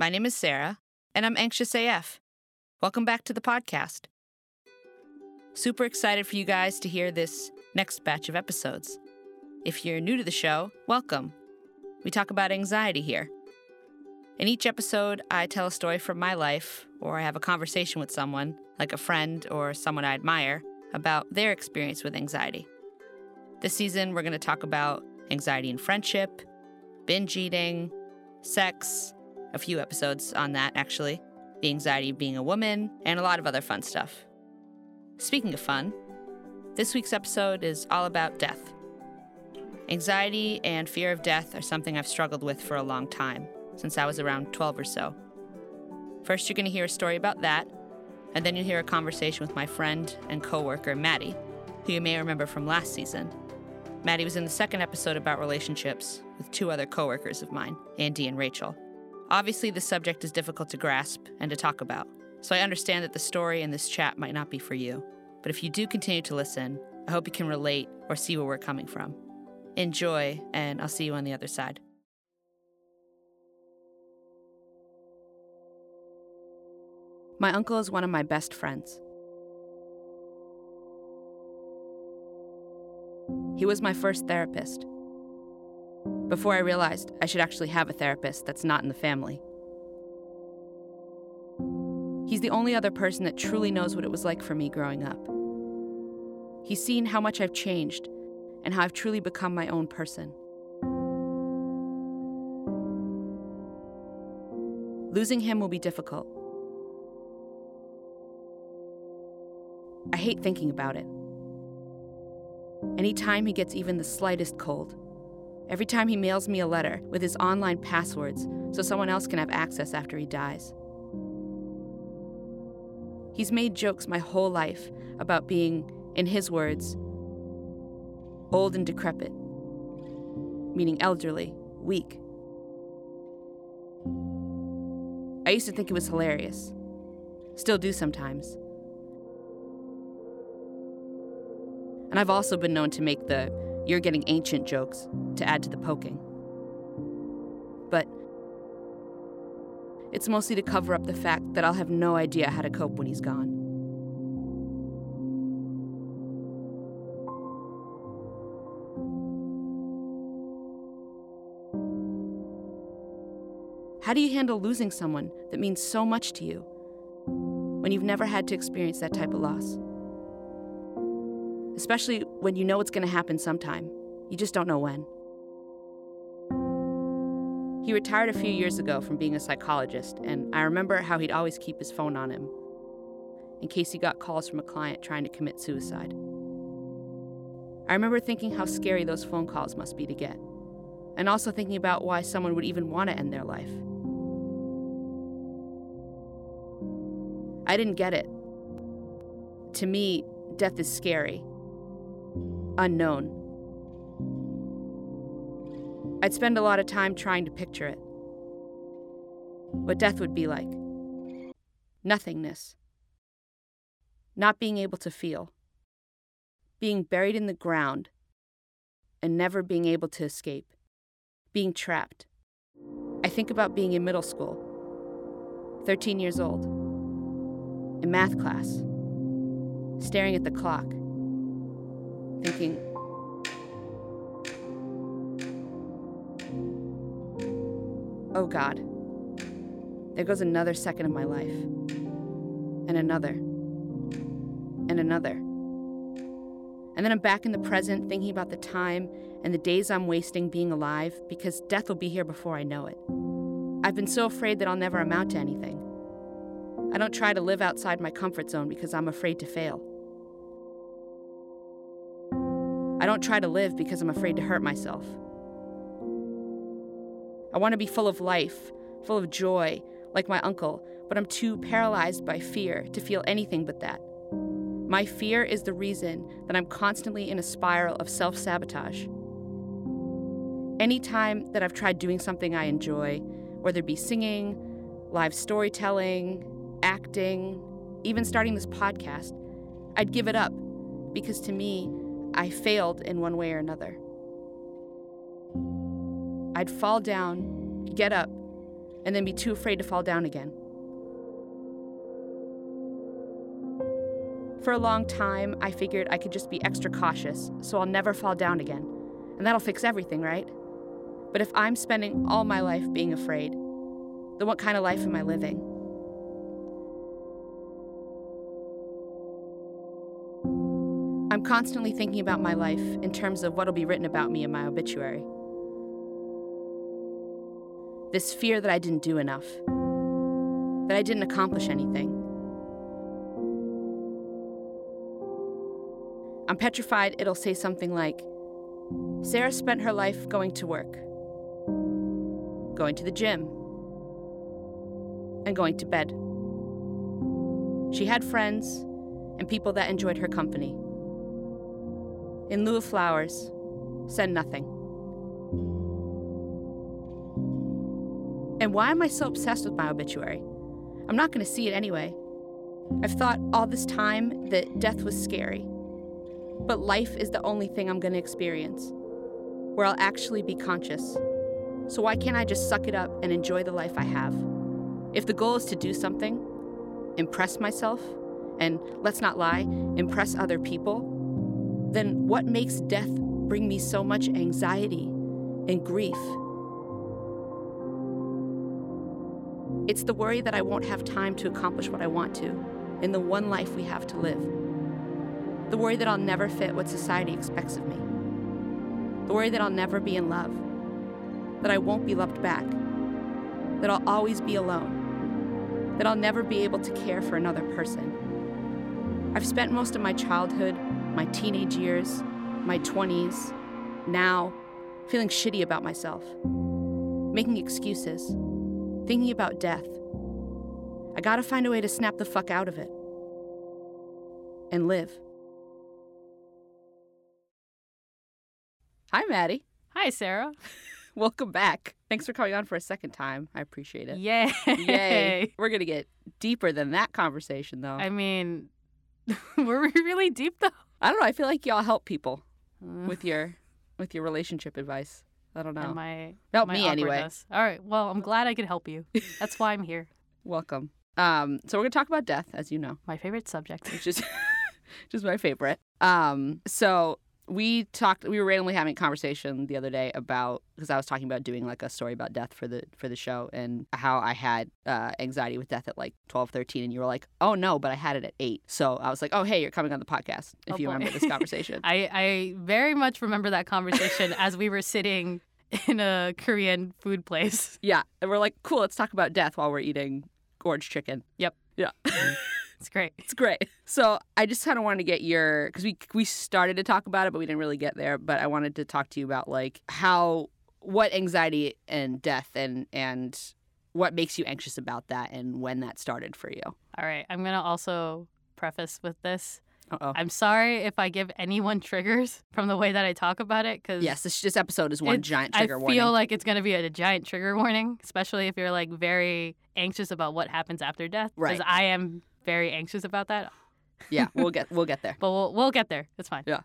My name is Sarah, and I'm Anxious AF. Welcome back to the podcast. Super excited for you guys to hear this next batch of episodes. If you're new to the show, welcome. We talk about anxiety here. In each episode, I tell a story from my life, or I have a conversation with someone, like a friend or someone I admire, about their experience with anxiety. This season, we're going to talk about anxiety in friendship, binge eating, sex, a few episodes on that actually, the anxiety of being a woman, and a lot of other fun stuff. Speaking of fun, this week's episode is all about death. Anxiety and fear of death are something I've struggled with for a long time, since I was around 12 or so. First, you're going to hear a story about that, and then you'll hear a conversation with my friend and coworker, Maddie, who you may remember from last season. Maddie was in the second episode about relationships with two other coworkers of mine, Andy and Rachel. Obviously, the subject is difficult to grasp and to talk about, so I understand that the story in this chat might not be for you. But if you do continue to listen, I hope you can relate or see where we're coming from. Enjoy, and I'll see you on the other side. My uncle is one of my best friends. He was my first therapist. Before I realized I should actually have a therapist that's not in the family. He's the only other person that truly knows what it was like for me growing up. He's seen how much I've changed and how I've truly become my own person. Losing him will be difficult. I hate thinking about it. Anytime he gets even the slightest cold, every time he mails me a letter with his online passwords so someone else can have access after he dies. He's made jokes my whole life about being, in his words, old and decrepit, meaning elderly, weak. I used to think it was hilarious. Still do sometimes. And I've also been known to make the you're getting ancient jokes to add to the poking. But it's mostly to cover up the fact that I'll have no idea how to cope when he's gone. How do you handle losing someone that means so much to you when you've never had to experience that type of loss? Especially when you know it's going to happen sometime. You just don't know when. He retired a few years ago from being a psychologist, and I remember how he'd always keep his phone on him in case he got calls from a client trying to commit suicide. I remember thinking how scary those phone calls must be to get, and also thinking about why someone would even want to end their life. I didn't get it. To me, death is scary, unknown. I'd spend a lot of time trying to picture it. What death would be like. Nothingness, not being able to feel, being buried in the ground, and never being able to escape, being trapped. I think about being in middle school, 13 years old, in math class, staring at the clock, thinking, oh God, there goes another second of my life, and another, and another. And then I'm back in the present thinking about the time and the days I'm wasting being alive because death will be here before I know it. I've been so afraid that I'll never amount to anything. I don't try to live outside my comfort zone because I'm afraid to fail. I don't try to live because I'm afraid to hurt myself. I want to be full of life, full of joy, like my uncle, but I'm too paralyzed by fear to feel anything but that. My fear is the reason that I'm constantly in a spiral of self sabotage. Anytime that I've tried doing something I enjoy, whether it be singing, live storytelling, acting, even starting this podcast, I'd give it up because to me, I failed in one way or another. I'd fall down, get up, and then be too afraid to fall down again. For a long time, I figured I could just be extra cautious, so I'll never fall down again. And that'll fix everything, right? But if I'm spending all my life being afraid, then what kind of life am I living? I'm constantly thinking about my life in terms of what'll be written about me in my obituary. This fear that I didn't do enough, that I didn't accomplish anything. I'm petrified it'll say something like Sarah spent her life going to work, going to the gym, and going to bed. She had friends and people that enjoyed her company. In lieu of flowers, said nothing. And why am I so obsessed with my obituary? I'm not going to see it anyway. I've thought all this time that death was scary. But life is the only thing I'm going to experience, where I'll actually be conscious. So why can't I just suck it up and enjoy the life I have? If the goal is to do something, impress myself, and let's not lie, impress other people, then what makes death bring me so much anxiety and grief? It's the worry that I won't have time to accomplish what I want to in the one life we have to live. The worry that I'll never fit what society expects of me. The worry that I'll never be in love. That I won't be loved back. That I'll always be alone. That I'll never be able to care for another person. I've spent most of my childhood, my teenage years, my 20s, now, feeling shitty about myself, making excuses, thinking about death. I gotta find a way to snap the fuck out of it and live. Hi, Maddie. Hi, Sarah. Welcome back. Thanks for coming on for a second time. I appreciate it. Yay. Yay. We're going to get deeper than that conversation, though. I mean, were we really deep, though? I don't know. I feel like y'all help people Uh, with your with your relationship advice. I don't know. and my, Help my me anyway. All right. Well, I'm glad I could help you. That's why I'm here. Welcome. Um, so we're gonna talk about death, as you know, My favorite subject. which is which is my favorite. Um, so we talked. We were randomly having a conversation the other day about because I was talking about doing like a story about death for the for the show and how I had uh, anxiety with death at like 12, 13, and you were like, "Oh no," but I had it at eight. So I was like, "Oh hey, you're coming on the podcast." If Oh, you boy. remember this conversation. I, I very much remember that conversation as we were sitting in a Korean food place. yeah, and we're like, "Cool, let's talk about death while we're eating orange chicken." Yep. Yeah. It's great. It's great. So I just kind of wanted to get your because we we started to talk about it, but we didn't really get there. But I wanted to talk to you about like how what anxiety and death and and what makes you anxious about that and when that started for you. All right. I'm going to also preface with this. Uh oh. I'm sorry if I give anyone triggers from the way that I talk about it because Yes, this this episode is one It's- giant trigger I feel warning. like it's going to be a giant trigger warning, especially if you're like very anxious about what happens after death. Right. Because I am very anxious about that. yeah, we'll get we'll get there. But we'll we'll get there. It's fine. Yeah.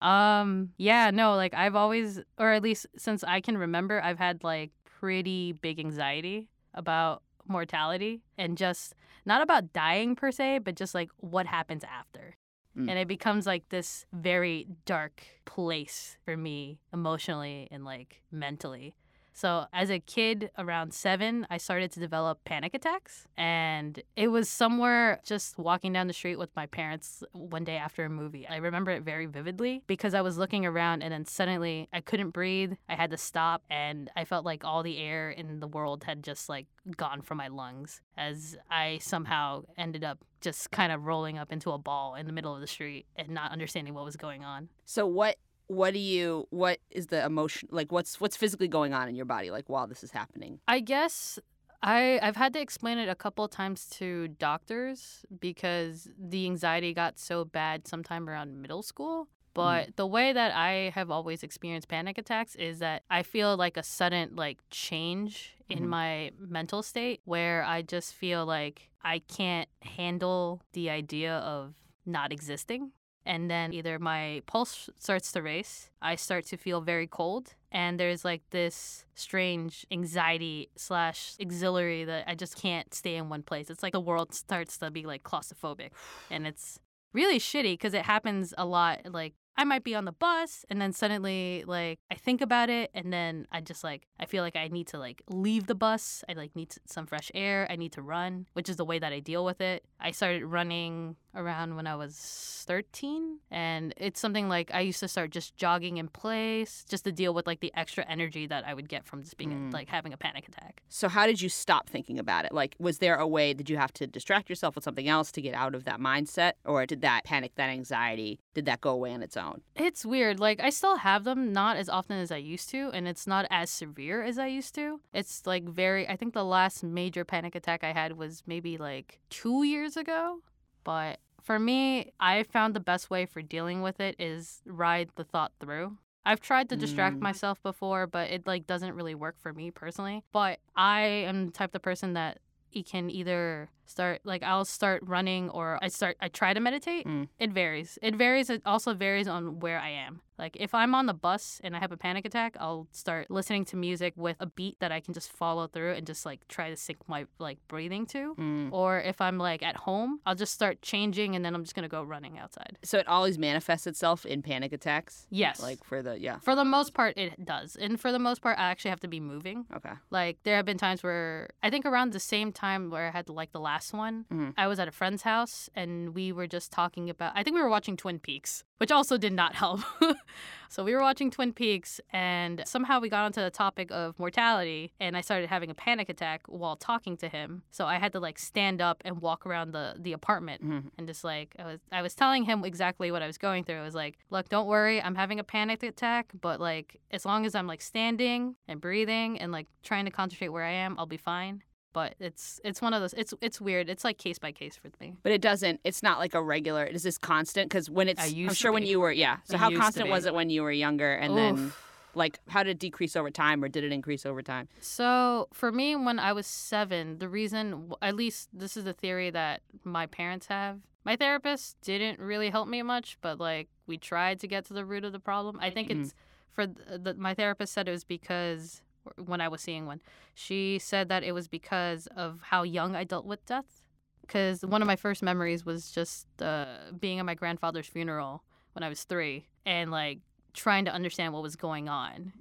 Um. Yeah. No. Like I've always, or at least since I can remember, I've had like pretty big anxiety about mortality and just not about dying per se, but just like what happens after. Mm. And it becomes like this very dark place for me emotionally and like mentally. So, as a kid around seven, I started to develop panic attacks. And it was somewhere just walking down the street with my parents one day after a movie. I remember it very vividly because I was looking around and then suddenly I couldn't breathe. I had to stop and I felt like all the air in the world had just like gone from my lungs as I somehow ended up just kind of rolling up into a ball in the middle of the street and not understanding what was going on. So what what do you what is the emotion like what's what's physically going on in your body like while this is happening? I guess I I've had to explain it a couple of times to doctors because the anxiety got so bad sometime around middle school. But the way that I have always experienced panic attacks is that I feel like a sudden like change in Mhm. my mental state where I just feel like I can't handle the idea of not existing. And then either my pulse starts to race, I start to feel very cold, and there's like this strange anxiety slash auxiliary that I just can't stay in one place. It's like the world starts to be like claustrophobic, and it's really shitty because it happens a lot. Like I might be on the bus and then suddenly like I think about it and then I just like I feel like I need to like leave the bus. I like need some fresh air. I need to run, which is the way that I deal with it. I started running around when I was 13 and it's something like I used to start just jogging in place just to deal with like the extra energy that I would get from just being Mm. like having a panic attack. So how did you stop thinking about it? Like was there a way that you have to distract yourself with something else to get out of that mindset or did that panic, that anxiety, did that go away on its own? It's weird. Like I still have them, not as often as I used to, and it's not as severe as I used to. It's like very. I think the last major panic attack I had was maybe like two years ago. But for me, I found the best way for dealing with it is ride the thought through. I've tried to distract Mm. myself before, but it like doesn't really work for me personally. But I am the type of person that you can either start like I'll start running or I start I try to meditate. Mm. It varies. It varies. It also varies on where I am. Like if I'm on the bus and I have a panic attack, I'll start listening to music with a beat that I can just follow through and just like try to sync my like breathing to. Mm. Or if I'm like at home, I'll just start changing and then I'm just gonna go running outside. So it always manifests itself in panic attacks? Yes. Like for the yeah. for the most part, it does. And for the most part, I actually have to be moving. Okay. Like there have been times where I think around the same time where I had like the last one, Mhm. I was at a friend's house and we were just talking about I think we were watching Twin Peaks, which also did not help. so we were watching Twin Peaks and somehow we got onto the topic of mortality and I started having a panic attack while talking to him. So I had to like stand up and walk around the the apartment Mhm. and just like I was I was telling him exactly what I was going through. I was like, "Look, don't worry. I'm having a panic attack, but like as long as I'm like standing and breathing and like trying to concentrate where I am, I'll be fine." But it's it's one of those it's it's weird. It's like case by case for me. But it doesn't. It's not like a regular. Is this constant? Because when it's, I I'm sure when you were, yeah. So I how constant was it when you were younger, and then like how did it decrease over time, or did it increase over time? So for me, when I was seven, the reason, at least this is the theory that my parents have. My therapist didn't really help me much, but like we tried to get to the root of the problem. I think Mhm. it's for the, the, my therapist said it was because when I was seeing one, she said that it was because of how young I dealt with death. Because one of my first memories was just uh, being at my grandfather's funeral when I was three and like trying to understand what was going on.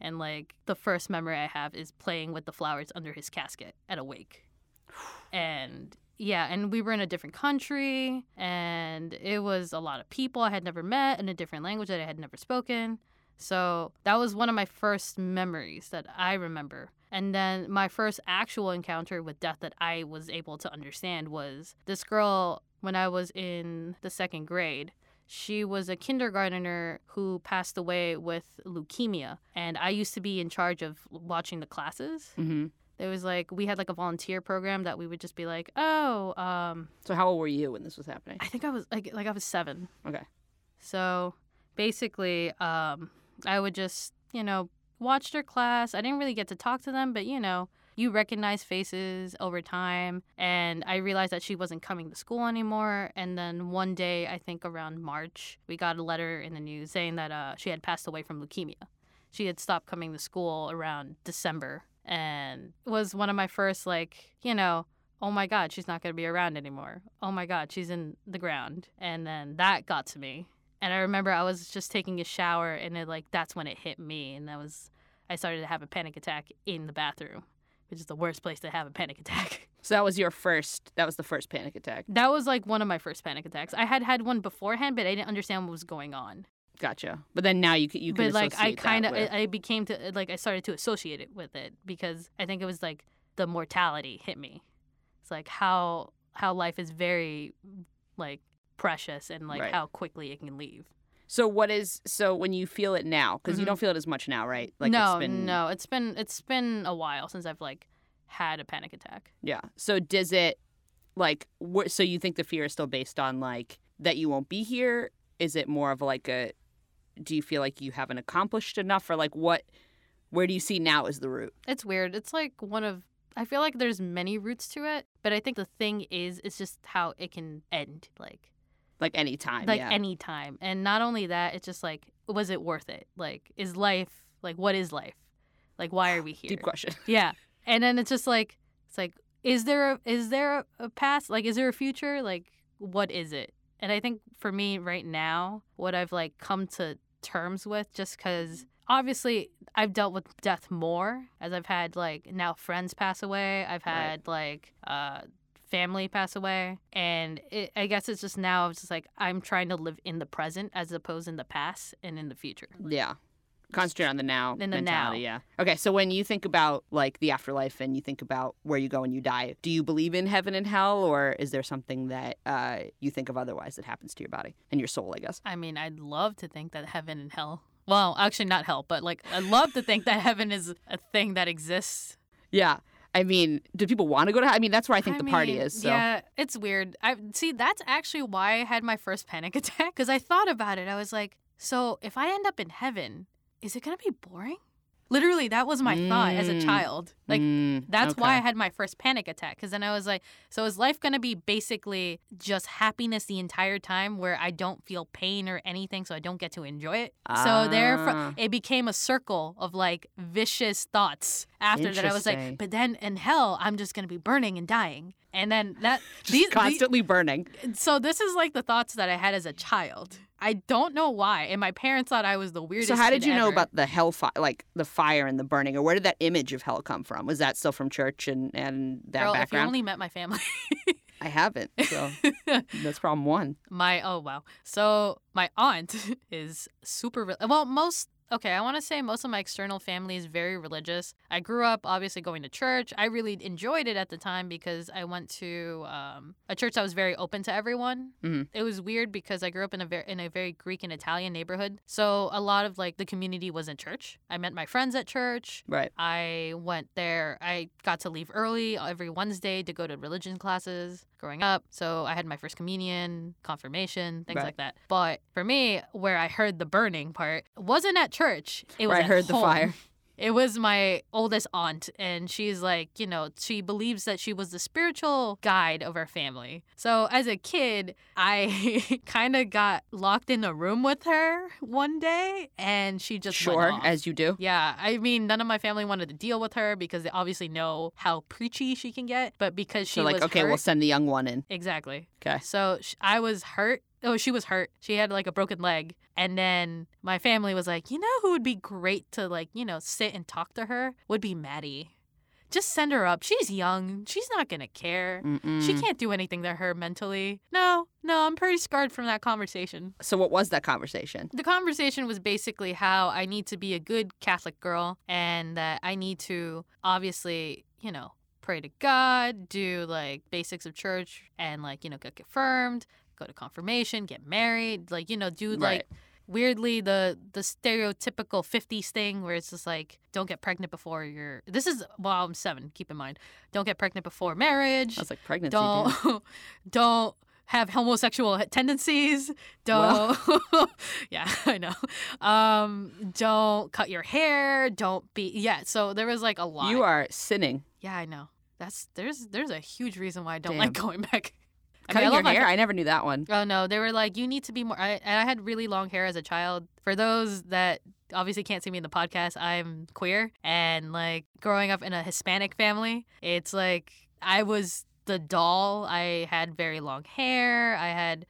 And like the first memory I have is playing with the flowers under his casket at a wake. And yeah, and we were in a different country and it was a lot of people I had never met in a different language that I had never spoken. So that was one of my first memories that I remember. And then my first actual encounter with death that I was able to understand was this girl when I was in the second grade. She was a kindergartner who passed away with leukemia. And I used to be in charge of watching the classes. Mm-hmm. There was like, we had like a volunteer program that we would just be like, oh, um, So how old were you when this was happening? I think I was like, like I was seven. Okay. So basically, um, I would just, you know, watch their class. I didn't really get to talk to them, but you know, you recognize faces over time. And I realized that she wasn't coming to school anymore. And then one day, I think around March, we got a letter in the news saying that uh, she had passed away from leukemia. She had stopped coming to school around December and was one of my first, like, you know, oh my God, she's not going to be around anymore. Oh my God, she's in the ground. And then that got to me. And I remember I was just taking a shower and it like that's when it hit me and that was I started to have a panic attack in the bathroom, which is the worst place to have a panic attack. So that was your first. That was the first panic attack. That was like one of my first panic attacks. I had had one beforehand, but I didn't understand what was going on. Gotcha. But then now you can you can but like I kind of with- I became to like I started to associate it with it because I think it was like the mortality hit me. It's like how how life is very like precious and like Right. how quickly it can leave. So what is so when you feel it now? Because you Mhm. don't feel it as much now, right? Like no, it's been, no, it's been it's been a while since I've like had a panic attack. Yeah. So does it like wh- so you think the fear is still based on like that you won't be here? Is it more of like a do you feel like you haven't accomplished enough or like what where do you see now as the root? It's weird. It's like one of I feel like there's many roots to it, but I think the thing is it's just how it can end like Like any time, like yeah. any time. And not only that, it's just like was it worth it? Like is life Like, what is life? Like, why are we here? Deep question. Yeah. And then it's just like it's like is there a is there a, past? Like is there a future? Like what is it? And I think for me right now, what I've like come to terms with just cuz obviously I've dealt with death more as I've had like now friends pass away. I've Right. had like uh family pass away and it, I guess it's just now it's just like I'm trying to live in the present as opposed in the past and in the future. Yeah. Concentrate on the now In the mentality, now. yeah. Okay, so when you think about like the afterlife and you think about where you go when you die, do you believe in heaven and hell or is there something that uh, you think of otherwise that happens to your body and your soul, I guess? I mean, I'd love to think that heaven and hell. Well, actually, not hell, but like I'd love to think that heaven is a thing that exists. Yeah. I mean, do people want to go to I mean, that's where I think the party is. So Yeah, it's weird. I see. That's actually why I had my first panic attack because I thought about it. I was like, so if I end up in heaven, is it gonna be boring? Literally, that was my thought as a Mm. child. Like. Mm, That's why I had my first panic attack. Because then I was like, so is life going to be basically just happiness the entire time where I don't feel pain or anything, so I don't get to enjoy it? So therefore, Ah. it became a circle of like vicious thoughts after that. I was like, but then in hell, I'm just going to be burning and dying. And then that, these, the- constantly burning. so this is like the thoughts that I had as a child. I don't know why. And my parents thought I was the weirdest. So how did you know about the hell fi- like the fire and the burning or where did that image of hell come from? Was that still from church and and that Girl, if you only met my family. I haven't. So that's problem 1. My oh wow. So my aunt is super well most okay, I want to say most of my external family is very religious. I grew up obviously going to church. I really enjoyed it at the time because I went to um, a church that was very open to everyone. Mhm. It was weird because I grew up in a very in a very Greek and Italian neighborhood. So a lot of like the community was in church. I met my friends at church. Right. I went there. I got to leave early every Wednesday to go to religion classes growing up. So I had my first communion, confirmation, things Right. like that. But for me, where I heard the burning part wasn't at church. It was Where I at heard the home. fire. It was my oldest aunt, and she's like, you know, she believes that she was the spiritual guide of our family. So as a kid, I kind of got locked in a room with her one day, and she just Sure, as you do. Yeah, I mean, none of my family wanted to deal with her because they obviously know how preachy she can get. But because she So like, was okay, hurt, we'll send the young one in. exactly. Okay. So sh- I was hurt. Oh, she was hurt. She had like a broken leg, and then my family was like, you know, who would be great to like, you know, sit and talk to her would be Maddie. Just send her up. She's young. She's not gonna care. Mm-mm. She can't do anything to her mentally. No, no, I'm pretty scarred from that conversation. So what was that conversation? The conversation was basically how I need to be a good Catholic girl and that I need to obviously, you know, pray to God, do like basics of church and like, you know, get confirmed, go to confirmation, get married, like, you know, do like weirdly the the stereotypical 50s thing where it's just like don't get pregnant before you're This is well, I'm 7, keep in mind. Don't get pregnant before marriage I was like pregnancy. don't dude. don't have homosexual tendencies don't yeah i know um don't cut your hair don't be yeah so there was like a lot You are sinning. yeah i know that's there's there's a huge reason why i don't like going back I mean, I Cutting your hair? I never knew that one. Oh no, they were like, you need to be more. I, and I had really long hair as a child. For those that obviously can't see me in the podcast, I'm queer, and like growing up in a Hispanic family, it's like I was the doll. I had very long hair. I had,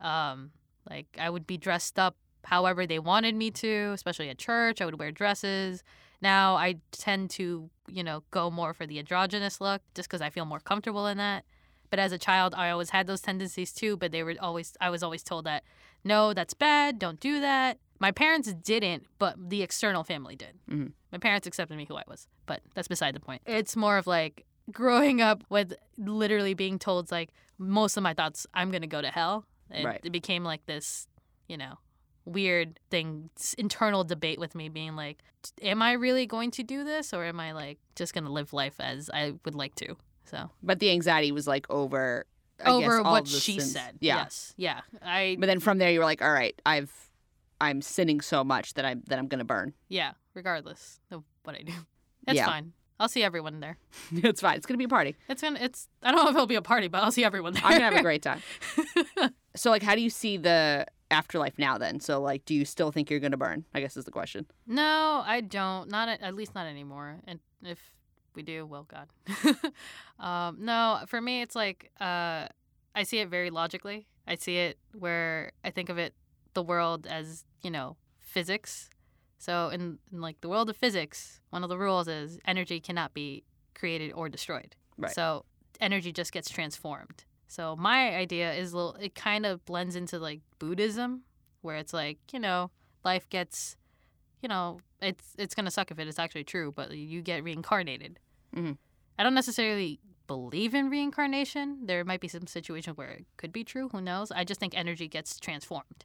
um, like I would be dressed up however they wanted me to, especially at church. I would wear dresses. Now I tend to, you know, go more for the androgynous look just because I feel more comfortable in that. But as a child, I always had those tendencies too. But they were always, I was always told that, no, that's bad. Don't do that. My parents didn't, but the external family did. Mhm. My parents accepted me who I was, but that's beside the point. It's more of like growing up with literally being told, like, most of my thoughts, I'm going to go to hell. It, Right. it became like this, you know, weird thing, internal debate with me being like, am I really going to do this or am I like just going to live life as I would like to? So But the anxiety was like over. I over guess, what she sins. said. Yeah. Yes. Yeah. I But then from there, you were like, all right, I've, I'm sinning so much that I'm that I'm gonna burn. yeah, regardless of what I do. It's Yeah. fine. I'll see everyone there. it's fine. It's gonna be a party. It's gonna it's I don't know if it'll be a party, but I'll see everyone there. I'm gonna have a great time. So like, how do you see the afterlife now then? So like do you still think you're going to burn? I guess is the question. No, I don't. Not at, at least not anymore. And if we do, well, God. um, no, for me, it's like uh, I see it very logically. I see it where I think of it, the world as you know, physics. So in, in like the world of physics, one of the rules is energy cannot be created or destroyed. Right. So energy just gets transformed. So my idea is little, it kind of blends into like Buddhism, where it's like you know life gets, you know, it's it's gonna suck if it is actually true, but you get reincarnated. Mhm. I don't necessarily believe in reincarnation. There might be some situation where it could be true. Who knows? I just think energy gets transformed.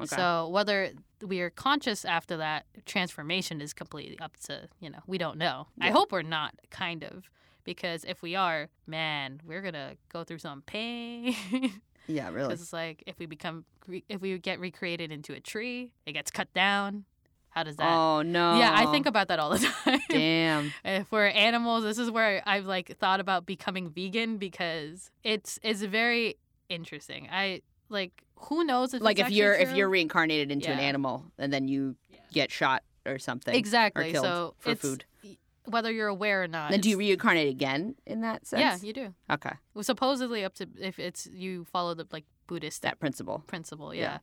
Okay. So whether we are conscious after that transformation is completely up to you know we don't know. I hope we're not, kind of, because if we are, man, we're gonna go through some pain. yeah, really. Because it's like if we become if we get recreated into a tree, it gets cut down. How does that? Oh no. Yeah, I think about that all the time. Damn. Eh, if we're animals, this is where I've like thought about becoming vegan because it's it's very interesting. I like who knows if like if you're actually if you're reincarnated into an animal and then you Yeah. get shot or something exactly killed so for food. whether you're aware or not. then do you reincarnate again in that sense Yeah, you do. okay Well, supposedly up to if it's you follow the like Buddhist that principle principle. Yeah. Yeah.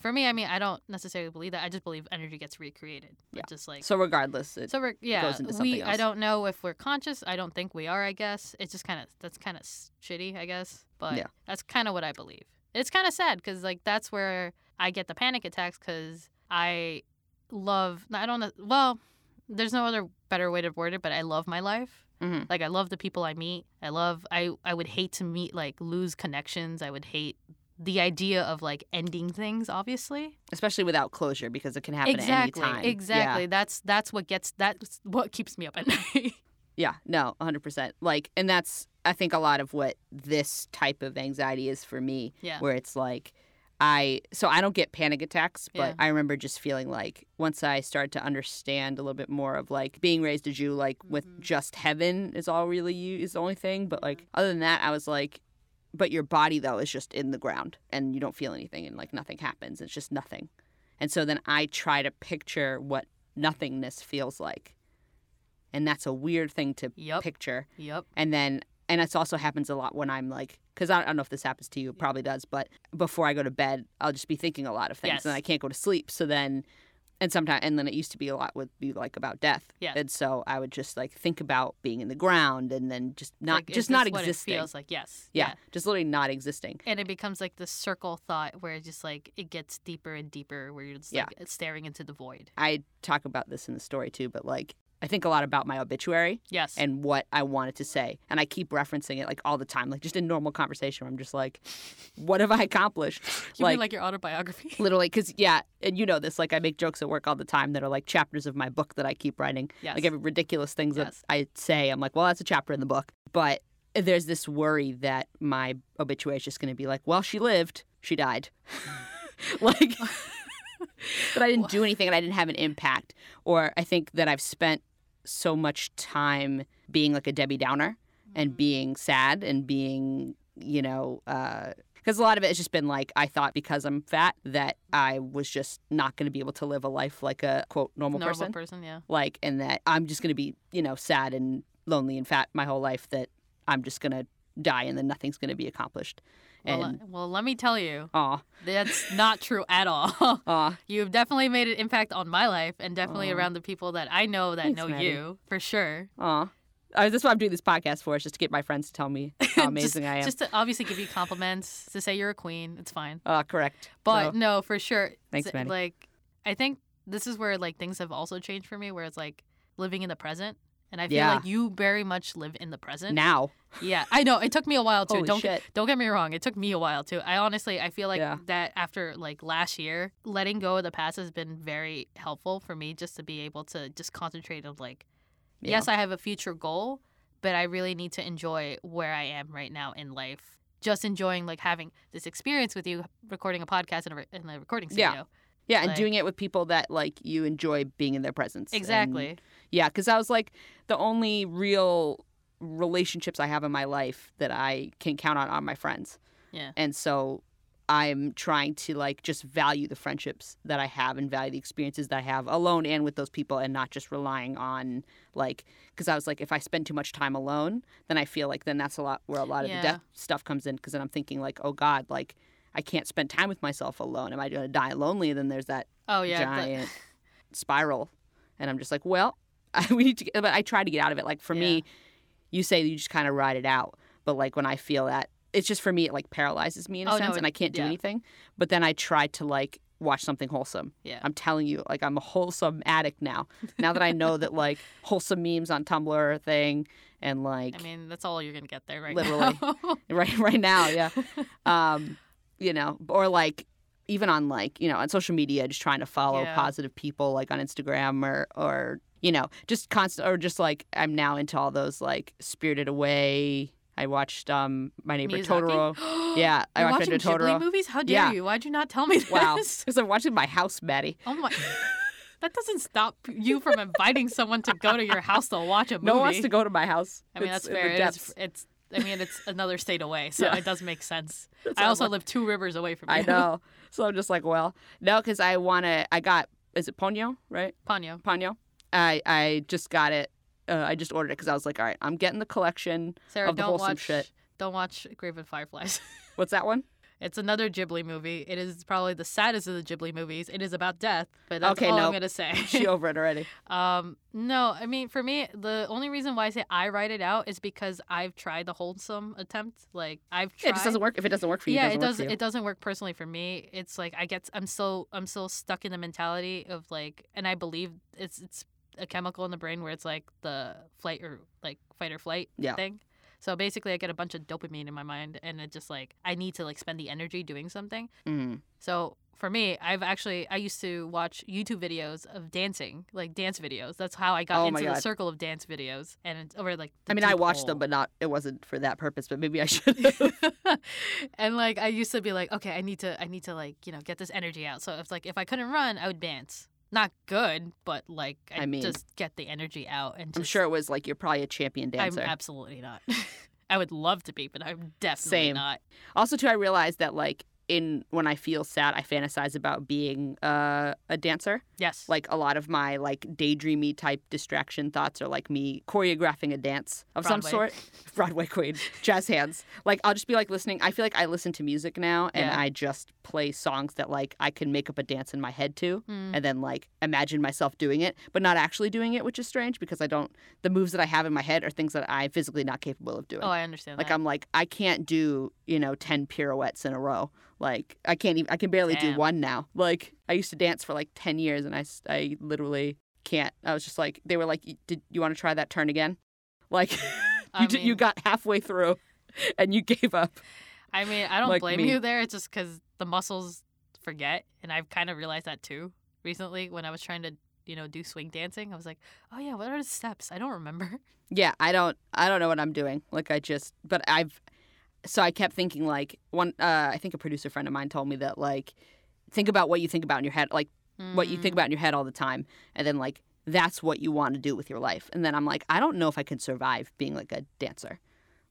For me, I mean, I don't necessarily believe that. I just believe energy gets recreated. Yeah. Just like so regardless it, So we're yeah, goes into we something I don't know if we're conscious. I don't think we are. I guess it's just kind of that's kind of shitty. I guess, but Yeah. that's kind of what I believe. It's kind of sad because like that's where I get the panic attacks because I love. I don't know. Well, there's no other better way to word it, but I love my life. Mhm. Like I love the people I meet. I love. I I would hate to meet like lose connections. I would hate the idea of like ending things. Obviously, especially without closure because it can happen exactly, at any time exactly. That's that's what gets that's what keeps me up at night. yeah, yeah no 100% like and that's i think a lot of what this type of anxiety is for me yeah. where it's like I so I don't get panic attacks, but Yeah. I remember just feeling like once I started to understand a little bit more of like being raised a Jew, like with Mhm. just heaven is all really you is the only thing. But like other than that, I was like, but your body though is just in the ground and you don't feel anything and like nothing happens. It's just nothing. And so then I try to picture what nothingness feels like. And that's a weird thing to Yep. picture Yep. and then and it also happens a lot when i'm like because I, I don't know if this happens to you it probably does but before i go to bed i'll just be thinking a lot of things Yes. and i can't go to sleep so then and sometimes and then it used to be a lot would be like about death Yeah. and so i would just like think about being in the ground and then just not Like, just not existing It feels like yes. yeah, just literally not existing And it becomes like the circle thought where just like it gets deeper and deeper where you're just Yeah. like staring into the void. i talk about this in the story too but like i think a lot about my obituary Yes. and what I wanted to say. And I keep referencing it like all the time, like just in normal conversation where I'm just like, what have I accomplished? you mean like your autobiography? literally because yeah and you know this like i make jokes at work all the time that are like chapters of my book that i keep writing yes. like every ridiculous things Yes. that i say i'm like well that's a chapter in the book but there's this worry that my obituary is just going to be like well she lived she died like that i didn't do anything and i didn't have an impact or i think that i've spent so much time being like a debbie downer and mm-hmm. being sad and being, you know, uh, because a lot of it has just been like I thought because I'm fat that I was just not going to be able to live a life like a quote normal, normal person, person. Yeah. like, and that I'm just going to be, you know, sad and lonely and fat my whole life. That I'm just going to die and then nothing's going to be accomplished. Well, And uh, well, let me tell you, aw, that's not true at all. aw, You've definitely made an impact on my life and definitely Aw. around the people that I know that Thanks, know Maddie. you for sure. aw. Uh, that's what I'm doing this podcast for, is just to get my friends to tell me how amazing just, I am. Just to obviously give you compliments, to say you're a queen. It's fine. uh, correct. But No. no, for sure. Thanks, Maddie. Like, I think this is where like things have also changed for me, where it's like living in the present, and I feel Yeah. like you very much live in the present. now, Yeah, I know. It took me a while too. holy don't shit. don't get me wrong. It took me a while too. I honestly, I feel like Yeah. that after like last year, letting go of the past has been very helpful for me, just to be able to just concentrate on like, Yeah. yes, I have a future goal, but I really need to enjoy where I am right now in life. Just enjoying like having this experience with you, recording a podcast in a, re- in a recording studio. Yeah, Yeah, and Like- doing it with people that like you enjoy being in their presence. and- Exactly. yeah, because I was like the only real relationships I have in my life that I can count on are my friends. Yeah. And so I'm trying to like just value the friendships that I have and value the experiences that I have alone and with those people and not just relying on like because I was like if I spend too much time alone then I feel like then that's a lot where a lot of Yeah. the death stuff comes in because then I'm thinking like oh god like I can't spend time with myself alone am I going to die lonely and then there's that Oh yeah. giant spiral and I'm just like well we need to get, but I try to get out of it like for me you say you just kind of ride it out but like when I feel that it's just for me it like paralyzes me in a Oh, no, sense it- and I can't do yeah. anything but then I try to like watch something wholesome yeah. I'm telling you like I'm a wholesome addict now now that I know that like wholesome memes on Tumblr are a thing and like I mean, that's all you're gonna get there right Literally. now. right right now yeah um you know or like even on like you know on social media just trying to follow Yeah. positive people like on instagram or or you know just constant or just like i'm now into all those like spirited away i watched um my neighbor Miyazaki? totoro yeah i You're watched watching Neighbor Ghibli totoro movies? How dare Yeah. you? Why'd you not tell me this? wow because i'm watching my house maddie Oh my. That doesn't stop you from inviting someone to go to your house to watch a movie. no one wants to go to my house I mean, It's that's fair. It is, it's. I mean, it's another state away, so Yeah. it does make sense. That's I also live two rivers away from you. i know so i'm just like well no because i want to i got is it ponyo right Ponyo. Ponyo. I I just got it. Uh, I just ordered it because I was like, all right, I'm getting the collection. Sarah, Of the don't wholesome watch. shit. Don't watch Grave of Fireflies. What's that one? It's another Ghibli movie. It is probably the saddest of the Ghibli movies. It is about death, but that's Okay, all no. I'm gonna say. She over it already. Um, no, I mean for me, the only reason why I say I write it out is because I've tried the wholesome attempt. Like I've tried. Yeah, it just doesn't work. If it doesn't work for you, yeah, it it doesn't work does. It doesn't work personally for me. It's like I get. I'm still. I'm still stuck in the mentality of like, and I believe it's it's a chemical in the brain where it's like the flight or like fight or flight Yeah. thing. So basically, I get a bunch of dopamine in my mind, and it just like I need to like spend the energy doing something. Mm. So for me, I've actually I used to watch YouTube videos of dancing, like dance videos. That's how I got Oh into the circle of dance videos, and it's over like. I mean, I watched hole. them, but not. It wasn't for that purpose. But maybe I should. and like I used to be like, okay, I need to, I need to like, you know, get this energy out. So it's like if I couldn't run, I would dance. Not good, but like I, I mean- just get the energy out. And I'm sure it was like you're probably a champion dancer. I'm absolutely not. I would love to be, but I'm definitely Same. not. also, too, I realized that like in when I feel sad, I fantasize about being uh, a dancer. Yes. Like a lot of my like daydreamy type distraction thoughts are like me choreographing a dance of some sort. Broadway queen, jazz hands. Like I'll just be like listening. I feel like I listen to music now, and Yeah. I just play songs that like I can make up a dance in my head to, Mm. and then like imagine myself doing it, but not actually doing it, which is strange because I don't. The moves that I have in my head are things that I'm physically not capable of doing. oh, I understand. Like that. I'm like I can't do you know ten pirouettes in a row. Like I can't even I can barely do one now. Like I used to dance for like ten years and I I literally can't. I was just like they were like did you want to try that turn again? Like you did, you got halfway through and you gave up. I mean, I don't like blame me. you there. It's just because the muscles forget, and I've kind of realized that too recently when I was trying to, you know, do swing dancing. I was like, oh yeah, what are the steps? I don't remember. Yeah, I don't I don't know what I'm doing. Like I just but I've so I kept thinking like one uh I think a producer friend of mine told me that like think about what you think about in your head like what you think Mm. about in your head all the time and then like that's what you want to do with your life and then i'm like i don't know if i could survive being like a dancer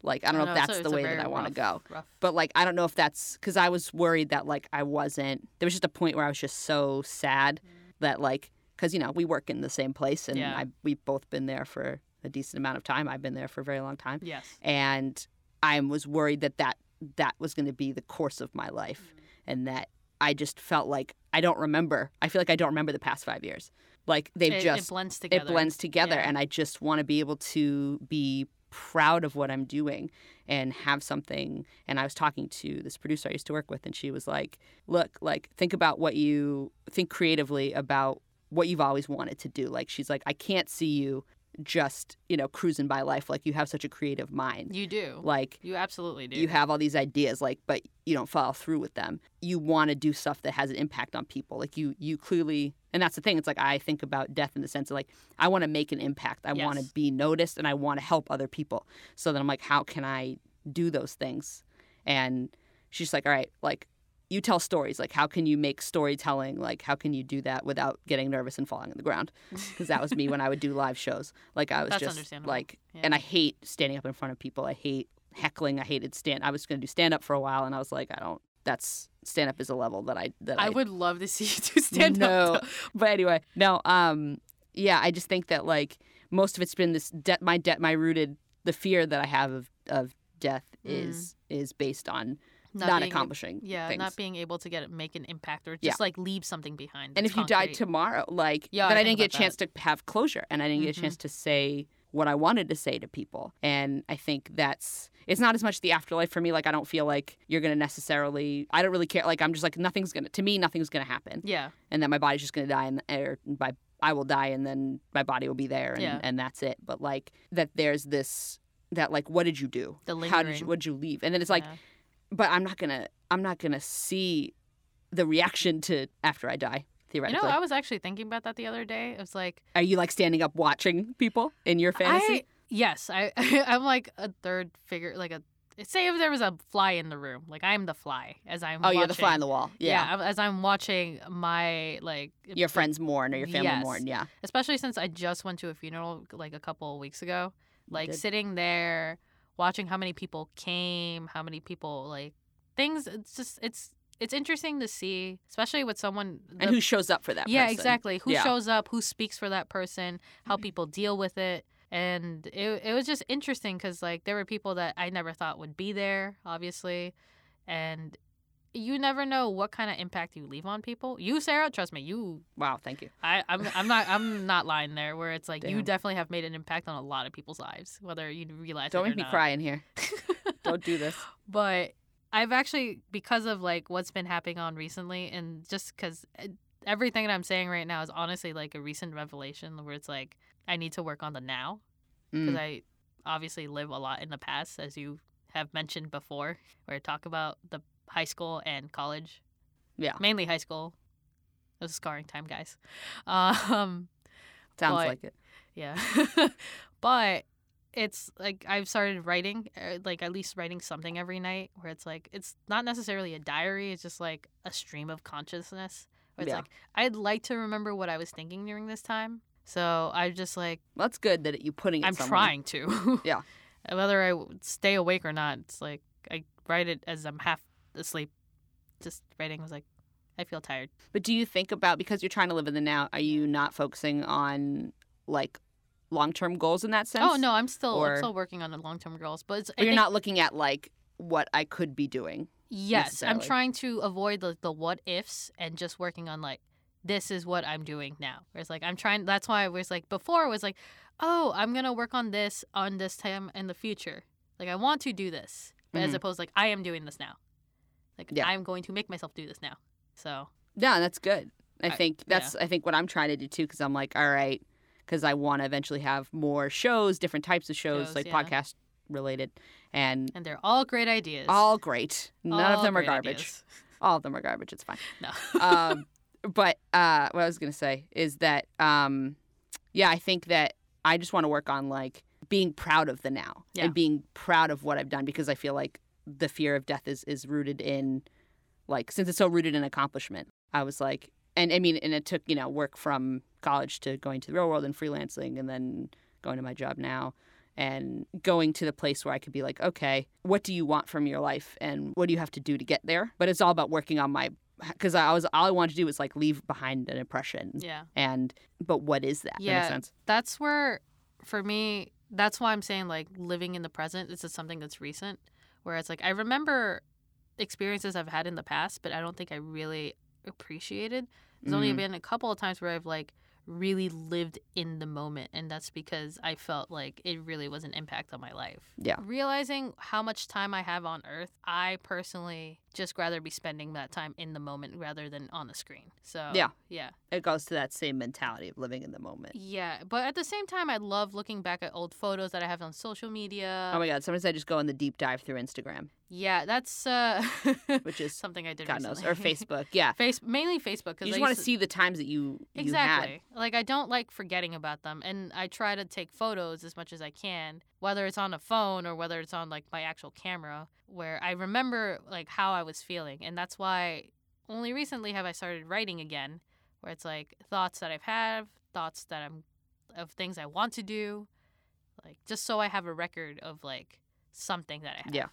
like i don't know if that's a- the way that i want to go rough- but like i don't know if that's because i was worried that like i wasn't there was just a point where i was just so sad that like because you know we work in the same place and Yeah. I, we've both been there for a decent amount of time i've been there for a very long time Yes. and I was worried that that that was going to be the course of my life, and that I just felt like I don't remember. I feel like I don't remember the past five years. Like they've it, just it blends together. it blends together, Yeah. and I just want to be able to be proud of what I'm doing and have something. And I was talking to this producer I used to work with, and she was like, "Look, like think about what you think creatively about." What you've always wanted to do. Like, she's like, I can't see you just, you know, cruising by life. Like, you have such a creative mind You do. like you absolutely do. you have all these ideas like but you don't follow through with them you want to do stuff that has an impact on people like you you clearly and that's the thing it's like i think about death in the sense of like i want to make an impact i want to be noticed and i want to help other people so then i'm like how can i do those things and she's like all right like you tell stories like how can you make storytelling like how can you do that without getting nervous and falling on the ground because that was me when i would do live shows like i was That's just like Yeah. and i hate standing up in front of people i hate heckling i hated stand i was going to do stand up for a while and i was like i don't that's stand up is a level that I that I, I would love to see you do stand no. up. But anyway, no. Um, yeah, I just think that like most of it's been this debt. My debt, my rooted the fear that I have of of death Mm. is is based on Not not, being- accomplishing. Yeah, things. not being able to get make an impact or just Yeah. like leave something behind. And if you died tomorrow, like Yeah, I then I, think didn't get a chance to have closure, and I didn't get Mhm. a chance to say what I wanted to say to people. And I think that's it's not as much the afterlife for me. Like I don't feel like you're gonna necessarily. I don't really care. Like I'm just like nothing's gonna. To me, nothing's gonna happen, yeah, and that my body's just gonna die, and or by I will die, and then my body will be there, and, Yeah. and that's it. But like that, there's this that like what did you do? The How did you? What did you leave? And then it's like, yeah. But I'm not gonna. I'm not gonna see the reaction to after I die. you Theoretically. know, I was actually thinking about that the other day. It was like Are you like standing up watching people in your fantasy? I yes, I I'm like a third figure, like a say if there was a fly in the room, like I'm the fly as I'm. oh, you're the fly on watching- the wall. Yeah, Yeah. As I'm watching my like Your friends mourn or your family Yes. mourn. Yeah. especially since I just went to a funeral like a couple of weeks ago. Like sitting there, watching how many people came, how many people like things. It's just it's it's interesting to see, especially with someone. And who shows up for that yeah, person. exactly. Who Yeah. Mm-hmm. shows up? Who speaks for that person? How people deal with it. And it, it was just interesting because like there were people that I never thought would be there, obviously, and you never know what kind of impact you leave on people. You, Sarah, trust me, you Wow, thank you. I, I'm I'm not I'm not lying there. Where it's like you definitely have made an impact on a lot of people's lives, whether you realize Don't it make or me not. cry in here. Don't do this. But I've actually because of like what's been happening on recently, and just because everything that I'm saying right now is honestly like a recent revelation, where it's like I need to work on the now because Mm. I obviously live a lot in the past, as you have mentioned before, where I talk about the high school and college Yeah. mainly high school. It was a scarring time, guys. Um, Sounds but- like it. yeah, but it's like I've started writing, uh, like at least writing something every night. Where it's like it's not necessarily a diary; it's just like a stream of consciousness. Where it's Yeah. like I'd like to remember what I was thinking during this time. So I just like Well, that's good that you putting it I'm somewhere. trying to. Yeah. Whether I stay awake or not, it's like I write it as I'm half asleep. Just writing was like I feel tired. But do you think about because you're trying to live in the now, are you not focusing on like long-term goals in that sense? Oh no, I'm still Or- I'm still working on the long term goals, but it's, you're think- not looking at like what I could be doing. Yes, I'm trying to avoid the the what ifs and just working on like this is what I'm doing now. Whereas like I'm trying. That's why I was like before it was like, oh, I'm gonna work on this on this time in the future. Like I want to do this, but as Mhm. opposed like I am doing this now. Like Yeah. I'm going to make myself do this now. So Yeah, that's good. I I- think that's I think what I'm trying to do too because I'm like, all right, because I want to eventually have more shows, different types of shows, Shows, like yeah. podcast related, and and they're all great ideas. all great. None of them are garbage. ideas. All of them are garbage. It's fine. No. um, but uh, what I was gonna say is that um, yeah, I think that I just want to work on like being proud of the now Yeah. and being proud of what I've done because I feel like the fear of death is is rooted in like since it's so rooted in accomplishment. I was like, and I mean, and it took you know work from college to going to the real world and freelancing and then going to my job now and going to the place where I could be like, okay, what do you want from your life and what do you have to do to get there? But it's all about working on my because I was all I wanted to do was like leave behind an impression. Yeah. And but what is that? Yeah. that's where for me that's why i'm saying like living in the present this is something that's recent where it's like i remember experiences i've had in the past but i don't think i really appreciated there's only Mhm. been a couple of times where i've like really lived in the moment and that's because i felt like it really was an impact on my life Yeah. realizing how much time i have on earth i personally just rather be spending that time in the moment rather than on the screen so Yeah. yeah It goes to that same mentality of living in the moment. yeah, but at the same time, I love looking back at old photos that I have on social media. oh my god! Sometimes I just go on the deep dive through Instagram, yeah, that's uh, which is something I did God knows, recently. or Facebook. Yeah, Face mainly Facebook because you just want to see the times that you you exactly like I don't like forgetting about them, and I try to take photos as much as I can, whether it's on a phone or whether it's on like my actual camera, where I remember like how I was feeling, and that's why only recently have I started writing again, where it's like thoughts that I've had, thoughts that I'm of things I want to do, like just so I have a record of like something that I have. Yeah.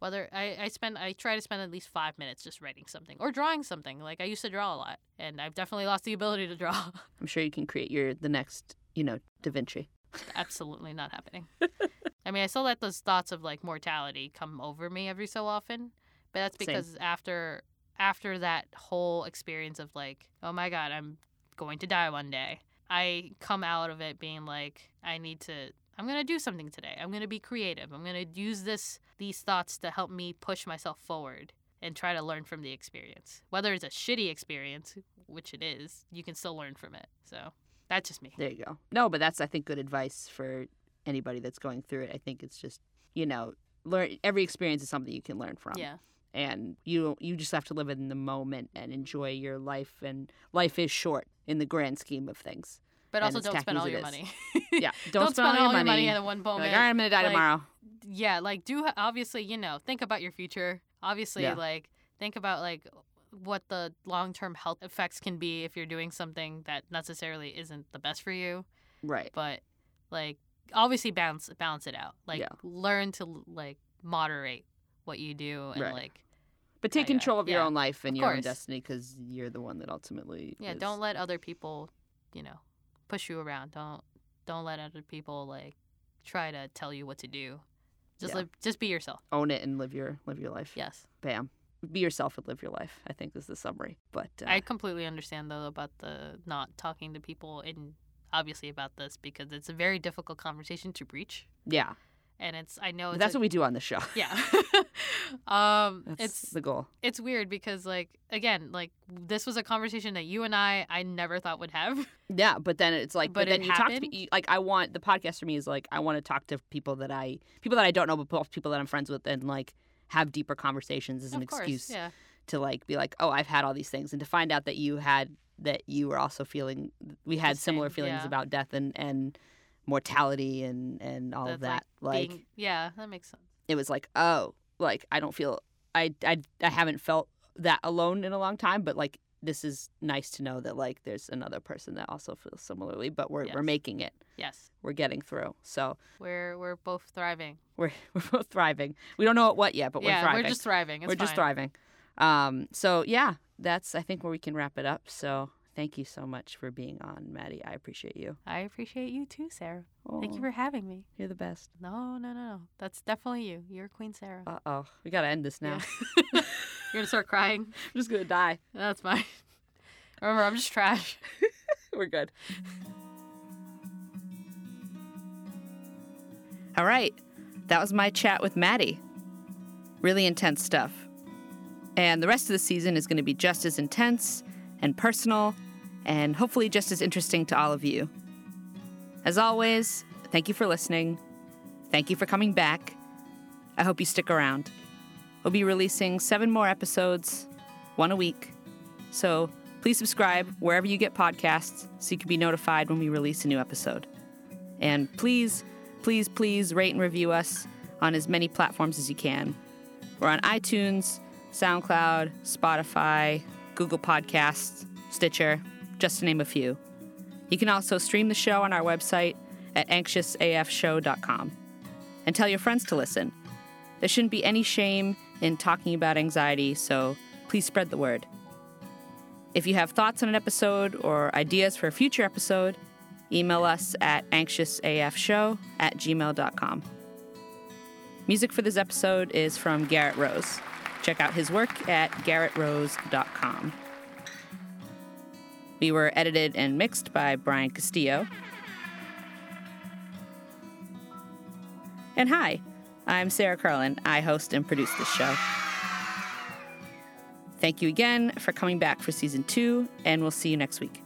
Whether I, I spend I try to spend at least five minutes just writing something or drawing something. Like I used to draw a lot, and I've definitely lost the ability to draw. I'm sure you can create your the next, you know, Da Vinci. Absolutely not happening. I mean, I still let those thoughts of like mortality come over me every so often, but that's Same. because after after that whole experience of like, oh my god, I'm going to die one day. I come out of it being like, I need to I'm going to do something today. I'm going to be creative. I'm going to use this these thoughts to help me push myself forward and try to learn from the experience. Whether it's a shitty experience, which it is, you can still learn from it. So, that's just me. There you go. No, but that's I think good advice for anybody that's going through it. I think it's just you know learn every experience is something you can learn from. Yeah. And you you just have to live in the moment and enjoy your life. And life is short in the grand scheme of things. But also don't spend all your money. Yeah. Don't, spend, all your money. at one You're moment. like, all right, I'm gonna die Like, tomorrow. yeah, like do obviously, you know, think about your future. Obviously, Yeah. like think about like what the long-term health effects can be if you're doing something that necessarily isn't the best for you, Right. but like obviously balance balance it out. Like Yeah. learn to like moderate what you do and Right. like But take control of your own life and of your own destiny because you're the one that ultimately. yeah, is- don't let other people, you know, push you around. Don't don't let other people like try to tell you what to do. Just Yeah. live just be yourself. own it and live your live your life. Yes. Bam. Be yourself and live your life. I think is the summary. But uh, I completely understand though about the not talking to people and obviously about this because it's a very difficult conversation to breach. yeah, And it's I know it's that's a- what we do on the show. yeah. um That's it's the goal. it's weird because like again, like this was a conversation that you and I I never thought would have. Yeah, but then it's like, but, But then you talk to happened? pe- you, like I want the podcast for me is like I want to talk to people that I people that I don't know, but people that I'm friends with, and like have deeper conversations as an course. excuse Yeah. to like be like, oh, I've had all these things, and to find out that you had that you were also feeling we had The similar feelings yeah. about death and and mortality and and all of that. Like, Being, yeah, that makes sense. it was like, oh, like I don't feel I I I haven't felt that alone in a long time, but like this is nice to know that like there's another person that also feels similarly, but we're we're making it. Yes. We're getting through. So We're we're both thriving. we're we're both thriving. We don't know what yet, but yeah, we're thriving. we're just thriving. It's we're just thriving. Um, so yeah, that's I think where we can wrap it up. So thank you so much for being on, Maddie. I appreciate you. I appreciate you too, Sarah. Thank you for having me. You're the best. No, no, no, no. That's definitely you. You're Queen Sarah. Uh oh, we gotta end this now. Yeah. You're gonna start crying. I'm just gonna die. That's fine. Remember, I'm just trash. We're good. All right. That was my chat with Maddie. Really intense stuff. And the rest of the season is going to be just as intense and personal and hopefully just as interesting to all of you. As always, thank you for listening. Thank you for coming back. I hope you stick around. We'll be releasing seven more episodes, one a week. So please subscribe wherever you get podcasts so you can be notified when we release a new episode. And please, please, please rate and review us on as many platforms as you can. We're on iTunes, SoundCloud, Spotify, Google Podcasts, Stitcher, just to name a few. You can also stream the show on our website at anxiousafshow.com. And tell your friends to listen. There shouldn't be any shame in talking about anxiety, so please spread the word. If you have thoughts on an episode or ideas for a future episode, email us at anxiousafshow at gmail.com. Music for this episode is from Garrett Rose. Check out his work at garrettrose.com. We were edited and mixed by Brian Castillo. And hi, I'm Sarah Carlin. I host and produce this show. Thank you again for coming back for season two, and we'll see you next week.